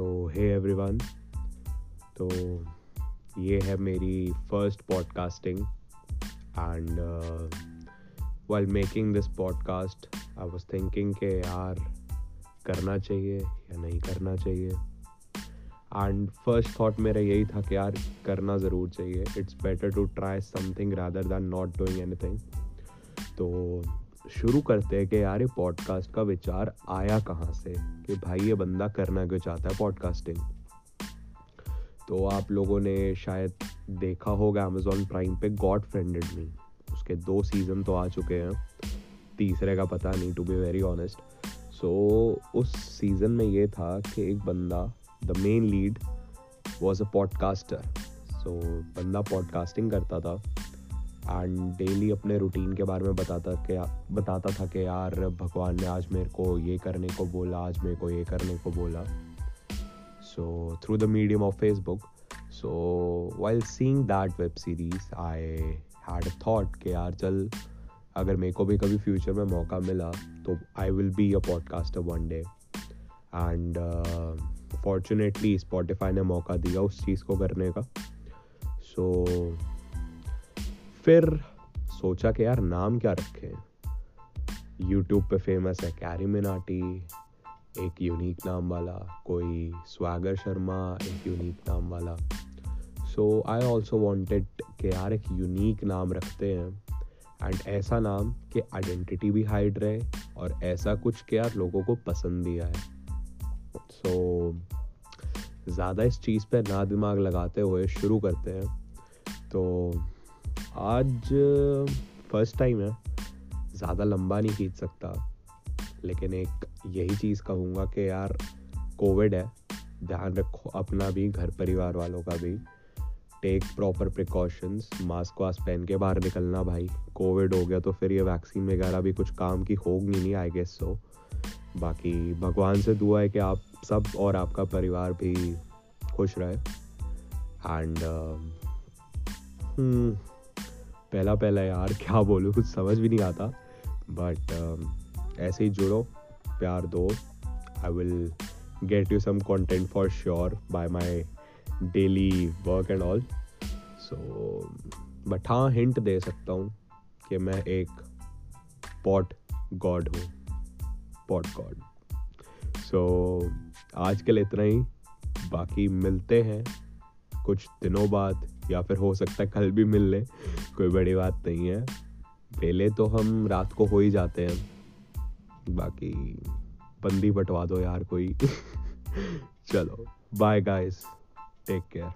Hey everyone तो ये है मेरी first podcasting and while making this podcast I was thinking के यार, करना चाहिए या नहीं करना चाहिए? एंड फ़र्स्ट थॉट मेरा यही था कि यार, करना ज़रूर चाहिए। It's better to try something rather than not doing anything तो शुरू करते हैं कि यार ये पॉडकास्ट का विचार आया कहाँ से? कि भाई ये बंदा करना क्यों चाहता है पॉडकास्टिंग तो आप लोगों ने शायद देखा होगा अमेजोन प्राइम पे गॉड फ्रेंडेड मी उसके दो सीज़न तो आ चुके हैं। तीसरे का पता नहीं to be very honest so उस सीज़न में ये था कि एक बंदा the main lead was a podcaster so बंदा पॉडकास्टिंग करता था। एंड डेली अपने रूटीन के बारे में बताता कि बताता था कि यार भगवान ने आज मेरे को ये करने को बोला आज मेरे को ये करने को बोला। So through the medium of Facebook so while seeing that web series I had thought कि यार चल अगर मेरे को भी कभी फ्यूचर में मौका मिला तो I will be a podcaster one day and fortunately Spotify ने मौका दिया उस चीज़ को करने का। सो so, फिर सोचा कि यार नाम क्या रखें। यूट्यूब पे फ़ेमस है कैरी मिनाटी एक यूनिक नाम वाला। कोई स्वागर शर्मा एक यूनिक नाम वाला। सो आई ऑल्सो वॉन्टेड कि यार एक यूनिक नाम रखते हैं। एंड ऐसा नाम कि आइडेंटिटी भी हाइड रहे और ऐसा कुछ कि यार लोगों को पसंद भी आए। सो so, ज़्यादा इस चीज़ पे ना दिमाग लगाते हुए शुरू करते हैं। तो आज फ़र्स्ट टाइम है। ज़्यादा लंबा नहीं खींच सकता। लेकिन एक यही चीज़ कहूँगा कि यार कोविड है। ध्यान रखो अपना भी, घर परिवार वालों का भी। टेक प्रॉपर प्रिकॉशंस मास्क वास्क पहन के बाहर निकलना भाई। कोविड हो गया तो फिर ये वैक्सीन वगैरह भी कुछ काम की होगी नहीं आई गेस सो बाकी भगवान से दुआ है कि आप सब और आपका परिवार भी खुश रहे। एंड पहला पहला यार क्या बोलूँ कुछ समझ भी नहीं आता। बट um, ऐसे ही जुड़ो प्यार दो। I will get you some content for sure by my daily work and all so but हाँ हिंट दे सकता हूँ कि मैं एक पॉट गॉड हूँ। पॉट गॉड सो आज के लिए इतना ही। बाकी मिलते हैं। कुछ दिनों बाद, या फिर हो सकता है कल भी मिल ले, कोई बड़ी बात नहीं है। पहले तो हम रात को हो ही जाते हैं। बाकी, बंदी बटवा दो यार कोई। चलो बाय गाइस टेक केयर